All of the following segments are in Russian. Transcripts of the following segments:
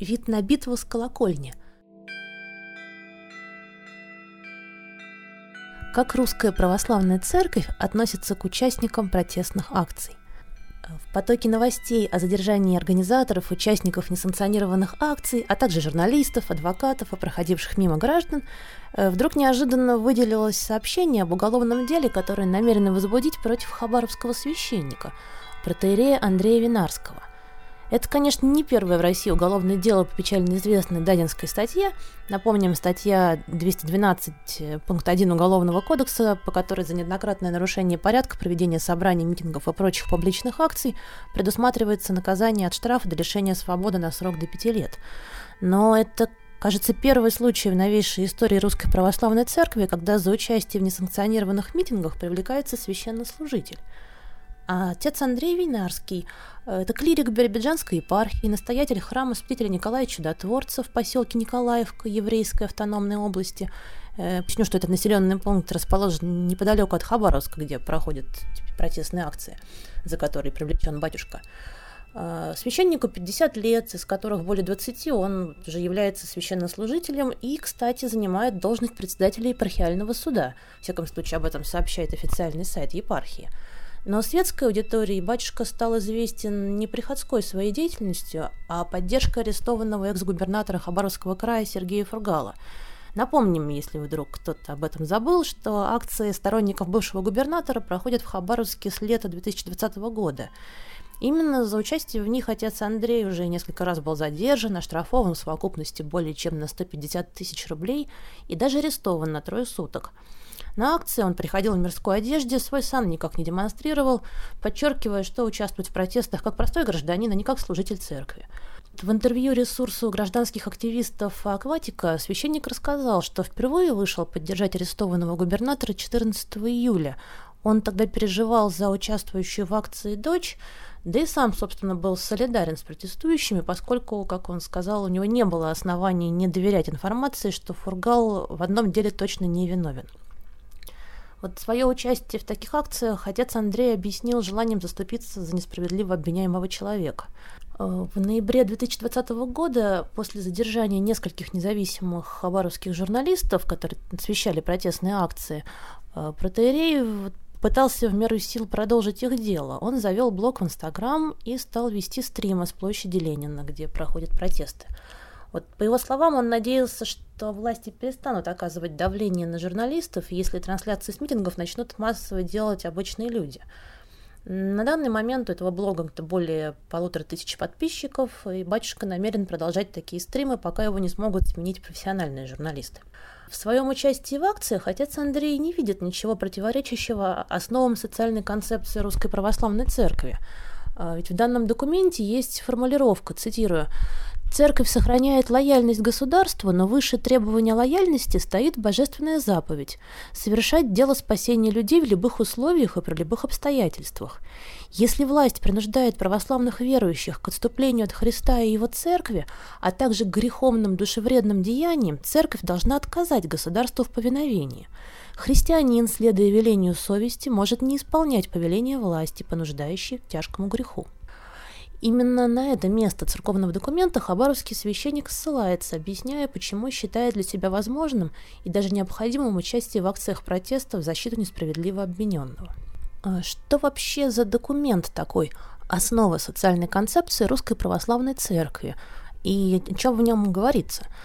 Вид на битву с колокольни. Как русская православная церковь относится к участникам протестных акций? В потоке новостей о задержании организаторов, участников несанкционированных акций, а также журналистов, адвокатов и проходивших мимо граждан, э, вдруг неожиданно выделилось сообщение об уголовном деле, которое намерены возбудить против хабаровского священника, протеерея Андрея Винарского – это, конечно, не первое в России уголовное дело по печально известной Дадинской статье. Напомним, статья 212, э, пункт 1 Уголовного кодекса, по которой за неоднократное нарушение порядка проведения собраний, митингов и прочих публичных акций предусматривается наказание от штрафа до лишения свободы на срок до 5 лет. Но это Кажется, первый случай в новейшей истории Русской Православной Церкви, когда за участие в несанкционированных митингах привлекается священнослужитель. А отец Андрей Винарский э, – это клирик Биробиджанской епархии, настоятель храма Спасителя Николая Чудотворца в поселке Николаевка Еврейской автономной области. Э, Почему что этот населенный пункт расположен неподалеку от Хабаровска, где проходят протестные акции, за которые привлечен батюшка. Э, священнику 50 лет, из которых более 20 он уже является священнослужителем и, кстати, занимает должность председателя епархиального суда. В всяком случае, об этом сообщает официальный сайт епархии. Но светской аудитории батюшка стал известен не приходской своей деятельностью, а поддержкой арестованного экс-губернатора Хабаровского края Сергея Фургала. Напомним, если вдруг кто-то об этом забыл, что акции сторонников бывшего губернатора проходят в Хабаровске с лета 2020 года. Именно за участие в них отец Андрей уже несколько раз был задержан, оштрафован в совокупности более чем на 150 тысяч рублей и даже арестован на трое суток – на акции он приходил в мирской одежде, свой сан никак не демонстрировал, подчеркивая, что участвует в протестах как простой гражданин, а не как служитель церкви. В интервью ресурсу гражданских активистов «Акватика» священник рассказал, что впервые вышел поддержать арестованного губернатора 14 июля. Он тогда переживал за участвующую в акции дочь, да и сам, собственно, был солидарен с протестующими, поскольку, как он сказал, у него не было оснований не доверять информации, что Фургал в одном деле точно не виновен. Вот свое участие в таких акциях отец Андрей объяснил желанием заступиться за несправедливо обвиняемого человека. Э, в ноябре 2020 года, после задержания нескольких независимых хабаровских журналистов, которые освещали протестные акции, э, протеерей пытался в меру сил продолжить их дело. Он завел блог в Инстаграм и стал вести стримы с площади Ленина, где проходят протесты. Вот по его словам, он надеялся, что власти перестанут оказывать давление на журналистов, если трансляции с митингов начнут массово делать обычные люди. На данный момент у этого блога более полутора тысяч подписчиков, и батюшка намерен продолжать такие стримы, пока его не смогут сменить профессиональные журналисты. В своем участии в акциях отец Андрей не видит ничего противоречащего основам социальной концепции Русской Православной Церкви. А ведь в данном документе есть формулировка, цитирую, Церковь сохраняет лояльность государству, но выше требования лояльности стоит божественная заповедь – совершать дело спасения людей в любых условиях и при любых обстоятельствах. Если власть принуждает православных верующих к отступлению от Христа и его церкви, а также к греховным душевредным деяниям, церковь должна отказать государству в повиновении. Христианин, следуя велению совести, может не исполнять повеление власти, понуждающей к тяжкому греху. Именно на это место церковного документа хабаровский священник ссылается, объясняя, почему считает для себя возможным и даже необходимым участие в акциях протеста в защиту несправедливо обвиненного. А что вообще за документ такой, основа социальной концепции Русской Православной Церкви, и о в нем говорится –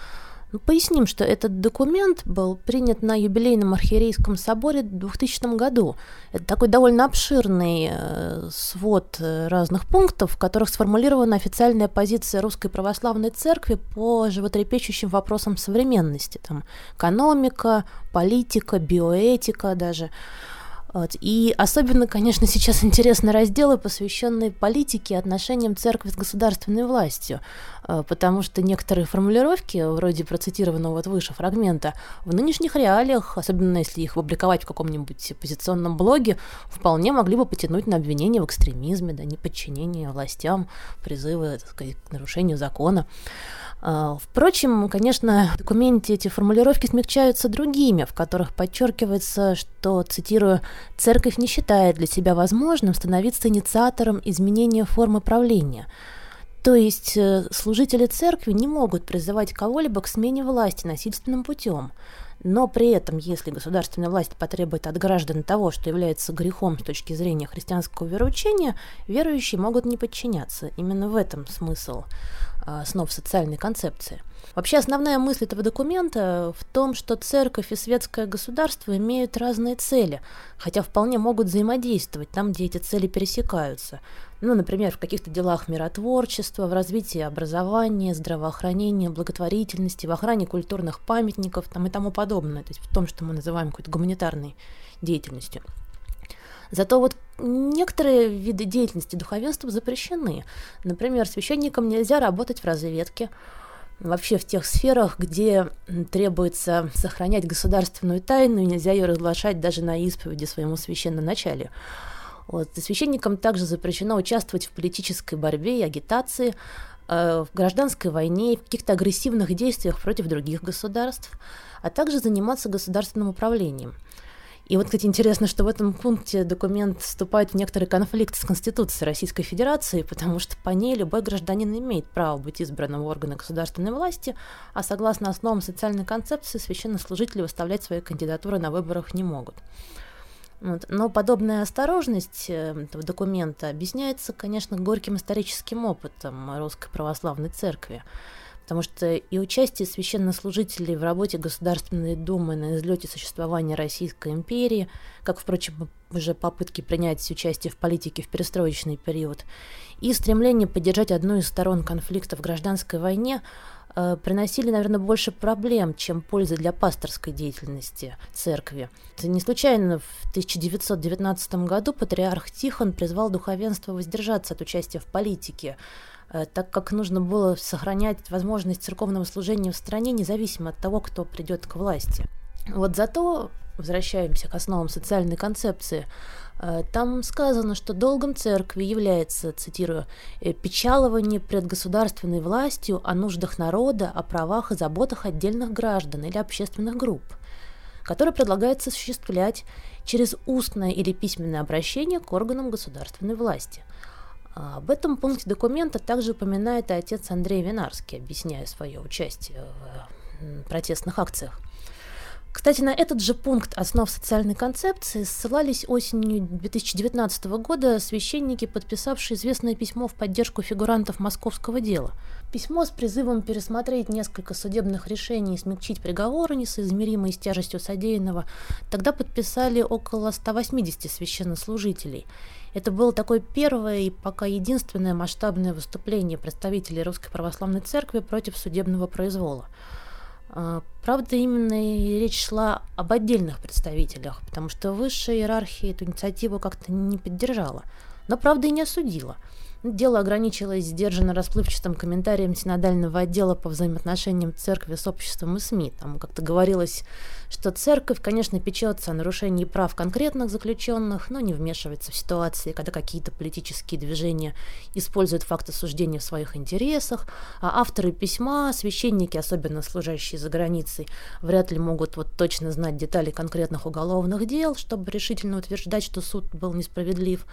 поясним, что этот документ был принят на юбилейном архиерейском соборе в 2000 году. Это такой довольно обширный э, свод э, разных пунктов, в которых сформулирована официальная позиция Русской Православной Церкви по животрепещущим вопросам современности. Там экономика, политика, биоэтика даже. Вот. И особенно, конечно, сейчас интересны разделы, посвященные политике и отношениям церкви с государственной властью, э, потому что некоторые формулировки, вроде процитированного вот выше фрагмента, в нынешних реалиях, особенно если их публиковать в каком-нибудь оппозиционном блоге, вполне могли бы потянуть на обвинение в экстремизме, да, неподчинении властям, призывы так сказать, к нарушению закона. А, впрочем, конечно, в документе эти формулировки смягчаются другими, в которых подчеркивается, что, цитирую, «Церковь не считает для себя возможным становиться инициатором изменения формы правления». То есть э, служители церкви не могут призывать кого-либо к смене власти насильственным путем. Но при этом, если государственная власть потребует от граждан того, что является грехом с точки зрения христианского вероучения, верующие могут не подчиняться. Именно в этом смысл основ а, социальной концепции. Вообще основная мысль этого документа в том, что церковь и светское государство имеют разные цели, хотя вполне могут взаимодействовать там, где эти цели пересекаются. Ну, например, в каких-то делах миротворчества, в развитии образования, здравоохранения, благотворительности, в охране культурных памятников там, и тому подобное, то есть в том, что мы называем какой-то гуманитарной деятельностью. Зато вот некоторые виды деятельности духовенства запрещены. Например, священникам нельзя работать в разведке, вообще в тех сферах, где требуется сохранять государственную тайну, и нельзя ее разглашать даже на исповеди своему священноначалию. Вот. Священникам также запрещено участвовать в политической борьбе и агитации, э, в гражданской войне в каких-то агрессивных действиях против других государств, а также заниматься государственным управлением – и вот, кстати, интересно, что в этом пункте документ вступает в некоторый конфликт с Конституцией Российской Федерации, потому что по ней любой гражданин имеет право быть избранным в органы государственной власти, а согласно основам социальной концепции священнослужители выставлять свои кандидатуры на выборах не могут. Вот. Но подобная осторожность э, этого документа объясняется, конечно, горьким историческим опытом Русской Православной Церкви потому что и участие священнослужителей в работе Государственной Думы на излете существования Российской империи, как, впрочем, уже попытки принять участие в политике в перестроечный период, и стремление поддержать одну из сторон конфликта в гражданской войне э, приносили, наверное, больше проблем, чем пользы для пасторской деятельности церкви. Это не случайно в 1919 году патриарх Тихон призвал духовенство воздержаться от участия в политике, так как нужно было сохранять возможность церковного служения в стране, независимо от того, кто придет к власти. Вот зато, возвращаемся к основам социальной концепции, э, там сказано, что долгом церкви является, цитирую, «э, «печалование пред государственной властью о нуждах народа, о правах и заботах отдельных граждан или общественных групп, которые предлагается осуществлять через устное или письменное обращение к органам государственной власти – об этом пункте документа также упоминает и отец Андрей Винарский, объясняя свое участие в протестных акциях. Кстати, на этот же пункт основ социальной концепции ссылались осенью 2019 года священники, подписавшие известное письмо в поддержку фигурантов московского дела. Письмо с призывом пересмотреть несколько судебных решений и смягчить приговоры, несоизмеримые с тяжестью содеянного, тогда подписали около 180 священнослужителей – это было такое первое и пока единственное масштабное выступление представителей Русской Православной Церкви против судебного произвола. А, правда, именно и речь шла об отдельных представителях, потому что высшая иерархия эту инициативу как-то не поддержала, но, правда, и не осудила – Дело ограничилось сдержанно расплывчатым комментарием синодального отдела по взаимоотношениям церкви с обществом и СМИ. Там как-то говорилось, что церковь, конечно, печется о нарушении прав конкретных заключенных, но не вмешивается в ситуации, когда какие-то политические движения используют факты суждения в своих интересах, а авторы письма, священники, особенно служащие за границей, вряд ли могут вот точно знать детали конкретных уголовных дел, чтобы решительно утверждать, что суд был несправедлив.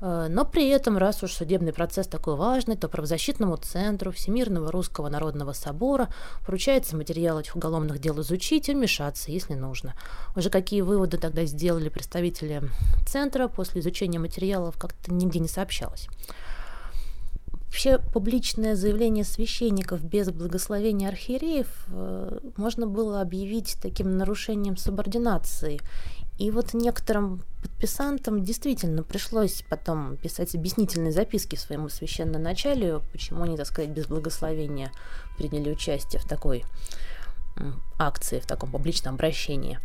Э, но при этом, раз уж судебный процесс такой важный, то правозащитному центру Всемирного Русского Народного Собора поручается материал этих уголовных дел изучить и вмешаться, если нужно. Уже какие выводы тогда сделали представители центра после изучения материалов, как-то нигде не сообщалось. Вообще публичное заявление священников без благословения архиереев э, можно было объявить таким нарушением субординации и вот некоторым подписантам действительно пришлось потом писать объяснительные записки своему священноначалию, почему они, так сказать, без благословения приняли участие в такой акции, в таком публичном обращении.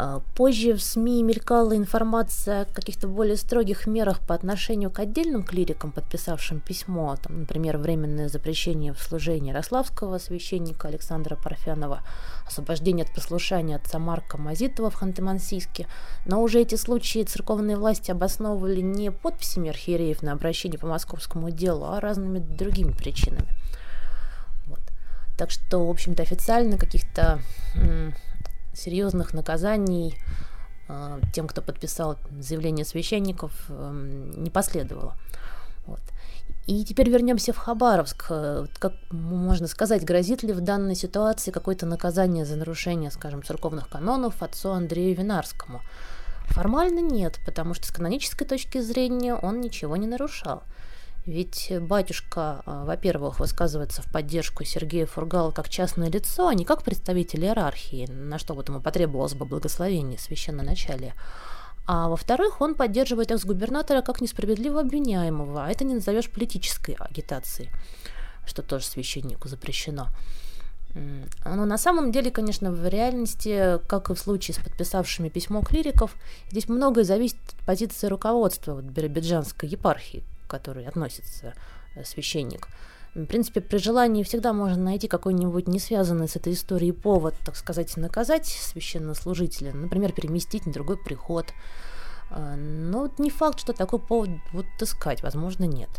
А, позже в СМИ мелькала информация о каких-то более строгих мерах по отношению к отдельным клирикам, подписавшим письмо, там, например, временное запрещение в служении Ярославского священника Александра Парфянова, освобождение от послушания отца Марка Мазитова в Ханты-Мансийске. Но уже эти случаи церковные власти обосновывали не подписями архиереев на обращение по московскому делу, а разными другими причинами. Вот. Так что, в общем-то, официально каких-то серьезных наказаний э, тем, кто подписал заявление священников, э, не последовало. Вот. И теперь вернемся в Хабаровск. Как можно сказать, грозит ли в данной ситуации какое-то наказание за нарушение, скажем, церковных канонов отцу Андрею Винарскому? Формально нет, потому что с канонической точки зрения он ничего не нарушал. Ведь батюшка, а, во-первых, высказывается в поддержку Сергея Фургала как частное лицо, а не как представитель иерархии, на что вот ему потребовалось бы благословение священноначалия. А во-вторых, он поддерживает экс-губернатора как несправедливо обвиняемого, а это не назовешь политической агитацией, что тоже священнику запрещено. Но на самом деле, конечно, в реальности, как и в случае с подписавшими письмо клириков, здесь многое зависит от позиции руководства вот, Биробиджанской епархии, к которой относится э, священник. В принципе, при желании всегда можно найти какой-нибудь не связанный с этой историей повод, так сказать, наказать священнослужителя, например, переместить на другой приход. А, но не факт, что такой повод будут искать, возможно, нет.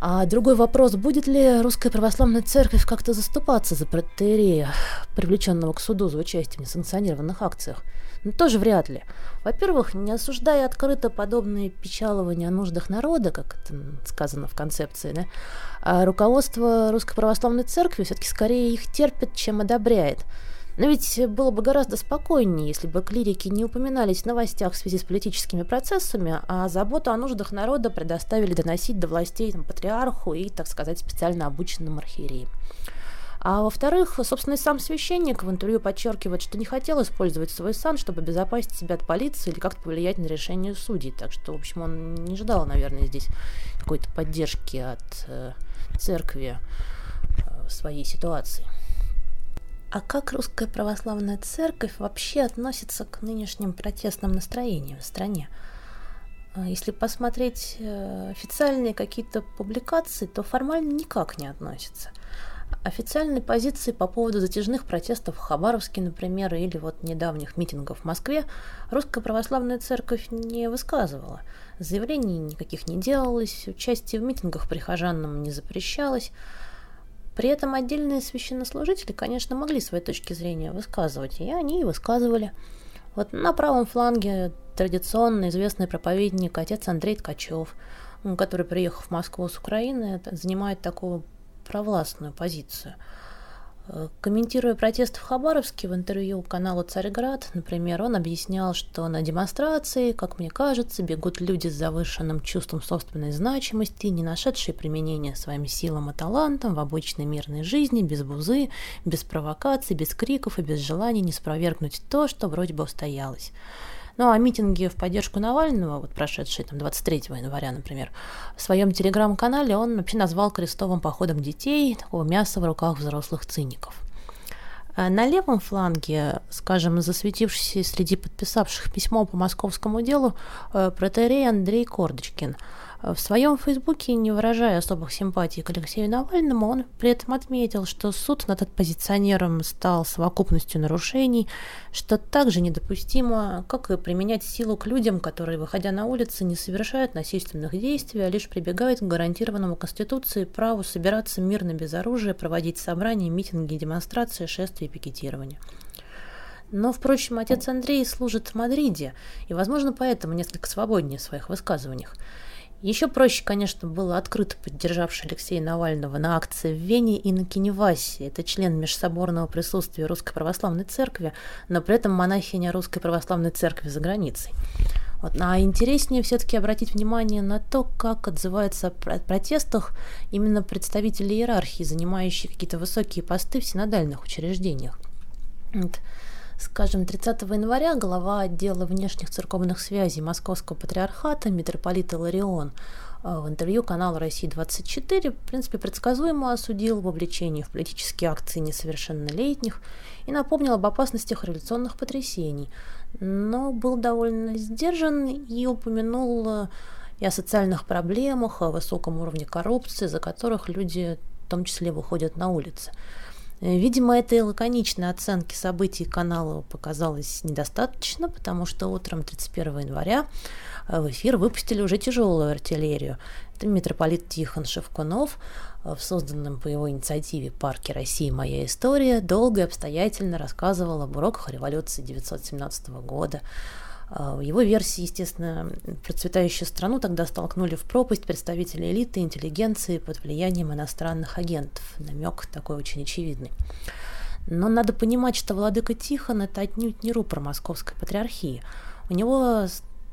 А другой вопрос, будет ли русская православная церковь как-то заступаться за протеерея, привлеченного к суду за участие в несанкционированных акциях? Ну, тоже вряд ли. Во-первых, не осуждая открыто подобные печалования о нуждах народа, как это сказано в концепции, да, а руководство Русской Православной Церкви все-таки скорее их терпит, чем одобряет. Но ведь было бы гораздо спокойнее, если бы клирики не упоминались в новостях в связи с политическими процессами, а заботу о нуждах народа предоставили доносить до властей там, патриарху и, так сказать, специально обученным архиереям. А во-вторых, собственно, и сам священник в интервью подчеркивает, что не хотел использовать свой сан, чтобы обезопасить себя от полиции или как-то повлиять на решение судей. Так что, в общем, он не ждал, наверное, здесь какой-то поддержки от э, церкви э, в своей ситуации. А как русская православная церковь вообще относится к нынешним протестным настроениям в стране? А если посмотреть э, официальные какие-то публикации, то формально никак не относится. Официальной позиции по поводу затяжных протестов в Хабаровске, например, или вот недавних митингов в Москве Русская Православная Церковь не высказывала. Заявлений никаких не делалось, участие в митингах прихожанам не запрещалось. При этом отдельные священнослужители, конечно, могли свои точки зрения высказывать, и они и высказывали. Вот на правом фланге традиционно известный проповедник отец Андрей Ткачев, который, приехав в Москву с Украины, занимает такую провластную позицию – Комментируя протест в Хабаровске в интервью каналу «Царьград», например, он объяснял, что на демонстрации, как мне кажется, бегут люди с завышенным чувством собственной значимости, не нашедшие применения своим силам и талантам в обычной мирной жизни, без бузы, без провокаций, без криков и без желания не спровергнуть то, что вроде бы устоялось. Ну а митинги в поддержку Навального, вот прошедшие там 23 января, например, в своем телеграм-канале он вообще назвал крестовым походом детей, такого мяса в руках взрослых циников. А на левом фланге, скажем, засветившийся среди подписавших письмо по московскому делу, э, протеерей Андрей Кордочкин – в своем фейсбуке, не выражая особых симпатий к Алексею Навальному, он при этом отметил, что суд над оппозиционером стал совокупностью нарушений, что также недопустимо, как и применять силу к людям, которые, выходя на улицы, не совершают насильственных действий, а лишь прибегают к гарантированному Конституции праву собираться мирно без оружия, проводить собрания, митинги, демонстрации, шествия и пикетирования. Но, впрочем, отец Андрей служит в Мадриде, и, возможно, поэтому несколько свободнее в своих высказываниях. Еще проще, конечно, было открыто поддержавший Алексея Навального на акции в Вене и на Киневасе. Это член межсоборного присутствия Русской Православной Церкви, но при этом монахиня Русской Православной Церкви за границей. Вот. А интереснее все-таки обратить внимание на то, как отзываются о протестах именно представители иерархии, занимающие какие-то высокие посты в синодальных учреждениях. Вот. Скажем, 30 января глава отдела внешних церковных связей Московского патриархата митрополит Иларион э, в интервью каналу «Россия-24» в принципе предсказуемо осудил вовлечение в политические акции несовершеннолетних и напомнил об опасностях революционных потрясений, но был довольно сдержан и упомянул э, и о социальных проблемах, о высоком уровне коррупции, за которых люди в том числе выходят на улицы. Э, видимо, этой лаконичной оценки событий канала показалось недостаточно, потому что утром 31 января э, в эфир выпустили уже тяжелую артиллерию. Это митрополит Тихон Шевкунов э, в созданном по его инициативе парке России «Моя история» долго и обстоятельно рассказывал об уроках революции 1917 года, в его версии, естественно, процветающую страну тогда столкнули в пропасть представители элиты, интеллигенции под влиянием иностранных агентов. Намек такой очень очевидный. Но надо понимать, что владыка Тихон – это отнюдь не рупор московской патриархии. У него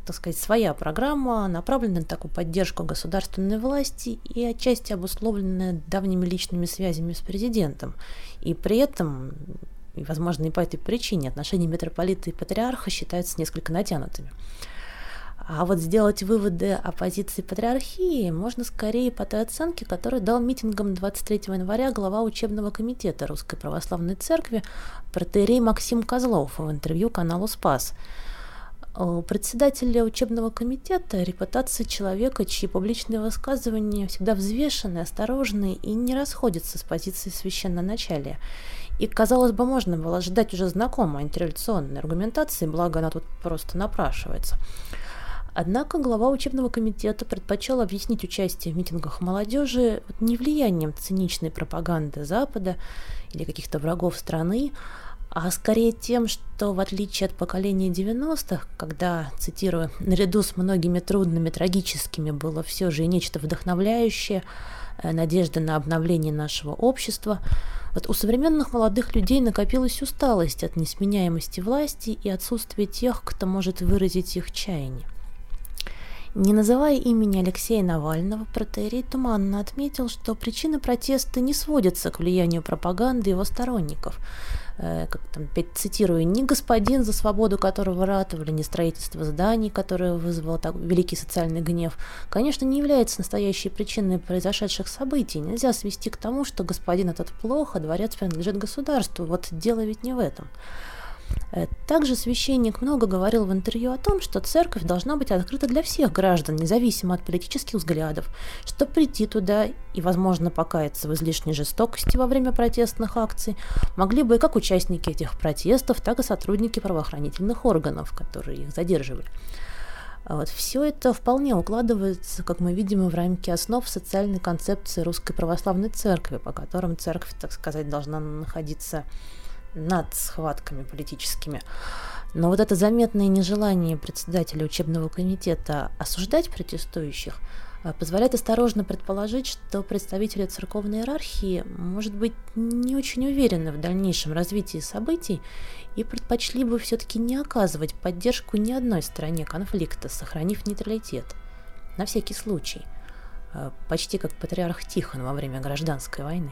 так сказать, своя программа, направленная на такую поддержку государственной власти и отчасти обусловленная давними личными связями с президентом. И при этом, и, возможно, и по этой причине, отношения митрополита и патриарха считаются несколько натянутыми. А вот сделать выводы о позиции патриархии можно скорее по той оценке, которую дал митингом 23 января глава учебного комитета Русской Православной Церкви протеерей Максим Козлов в интервью каналу «Спас». У председателя учебного комитета репутация человека, чьи публичные высказывания всегда взвешены, осторожны и не расходятся с позицией священноначалия. И, казалось бы, можно было ожидать уже знакомой антиреволюционной аргументации, благо она тут просто напрашивается. Однако глава учебного комитета предпочел объяснить участие в митингах молодежи не влиянием циничной пропаганды Запада или каких-то врагов страны, а скорее тем, что в отличие от поколения 90-х, когда, цитирую, наряду с многими трудными, трагическими было все же и нечто вдохновляющее, э, надежда на обновление нашего общества, вот у современных молодых людей накопилась усталость от несменяемости власти и отсутствия тех, кто может выразить их чаяние. Не называя имени Алексея Навального, протеерей туманно отметил, что причины протеста не сводятся к влиянию пропаганды его сторонников. Э, как там, цитирую, «ни господин, за свободу которого ратовали, ни строительство зданий, которое вызвало так великий социальный гнев, конечно, не является настоящей причиной произошедших событий. Нельзя свести к тому, что господин этот плохо, дворец принадлежит государству. Вот дело ведь не в этом». Э, также священник много говорил в интервью о том, что церковь должна быть открыта для всех граждан, независимо от политических взглядов, что прийти туда и, возможно, покаяться в излишней жестокости во время протестных акций могли бы как участники этих протестов, так и сотрудники правоохранительных органов, которые их задерживали. А вот все это вполне укладывается, как мы видим, в рамки основ социальной концепции Русской Православной Церкви, по которым церковь, так сказать, должна находиться над схватками политическими. Но вот это заметное нежелание председателя учебного комитета осуждать протестующих э, позволяет осторожно предположить, что представители церковной иерархии, может быть, не очень уверены в дальнейшем развитии событий и предпочли бы все-таки не оказывать поддержку ни одной стороне конфликта, сохранив нейтралитет. На всякий случай. Э, почти как патриарх Тихон во время гражданской войны.